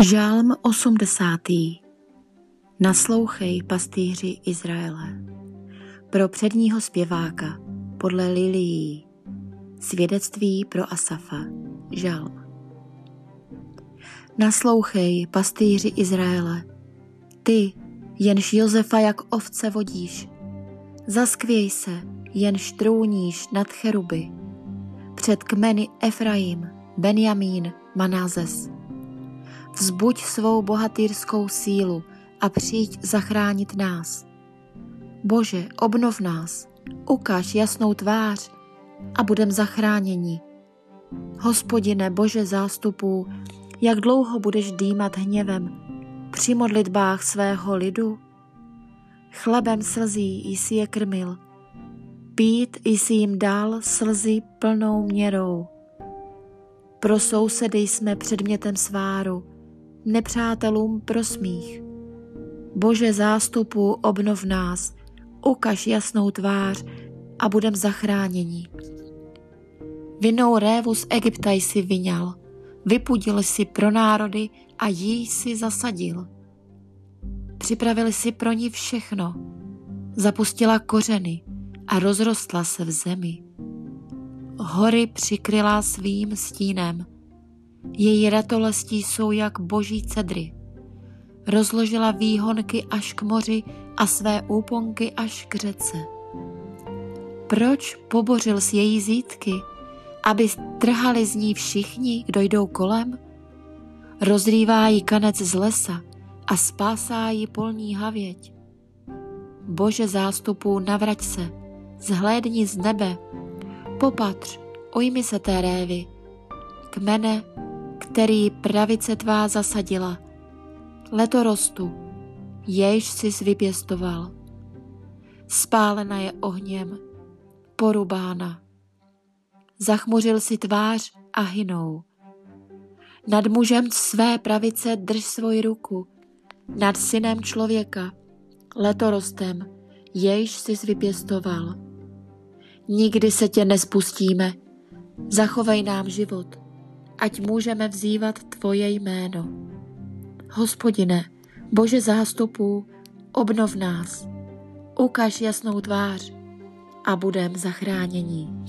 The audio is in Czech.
Žálm 80. Naslouchej pastýři Izraele. Pro předního zpěváka podle Lilií. Svědectví pro Asafa. Žálm. Naslouchej pastýři Izraele. Ty, jenž Josefa jak ovce vodíš. Zaskvěj se, jenž trůníš nad cheruby. Před kmeny Efraim, Benjamín, Manázes vzbuď svou bohatýrskou sílu a přijď zachránit nás. Bože, obnov nás, ukáž jasnou tvář a budem zachráněni. Hospodine, Bože zástupů, jak dlouho budeš dýmat hněvem při modlitbách svého lidu? Chlebem slzí jsi je krmil, pít jsi jim dal slzy plnou měrou. Pro sousedy jsme předmětem sváru, nepřátelům prosmích. Bože zástupu, obnov nás, ukaž jasnou tvář a budem zachráněni. Vinou révu z Egypta jsi vyňal, vypudil si pro národy a jí si zasadil. Připravili si pro ní všechno, zapustila kořeny a rozrostla se v zemi. Hory přikryla svým stínem, její ratolestí jsou jak boží cedry. Rozložila výhonky až k moři a své úponky až k řece. Proč pobořil s její zítky, aby trhali z ní všichni, kdo jdou kolem? Rozrývá jí kanec z lesa a spásá jí polní havěť. Bože zástupu, navrať se, zhlédni z nebe, popatř, ujmi se té révy, kmene který pravice tvá zasadila, letorostu, jejž jsi vypěstoval. Spálena je ohněm, porubána. Zachmuřil si tvář a hynou. Nad mužem své pravice drž svoji ruku, nad synem člověka, letorostem, jejž jsi vypěstoval. Nikdy se tě nespustíme, zachovej nám život ať můžeme vzývat Tvoje jméno. Hospodine, Bože zástupů, obnov nás, ukaž jasnou tvář a budem zachránění.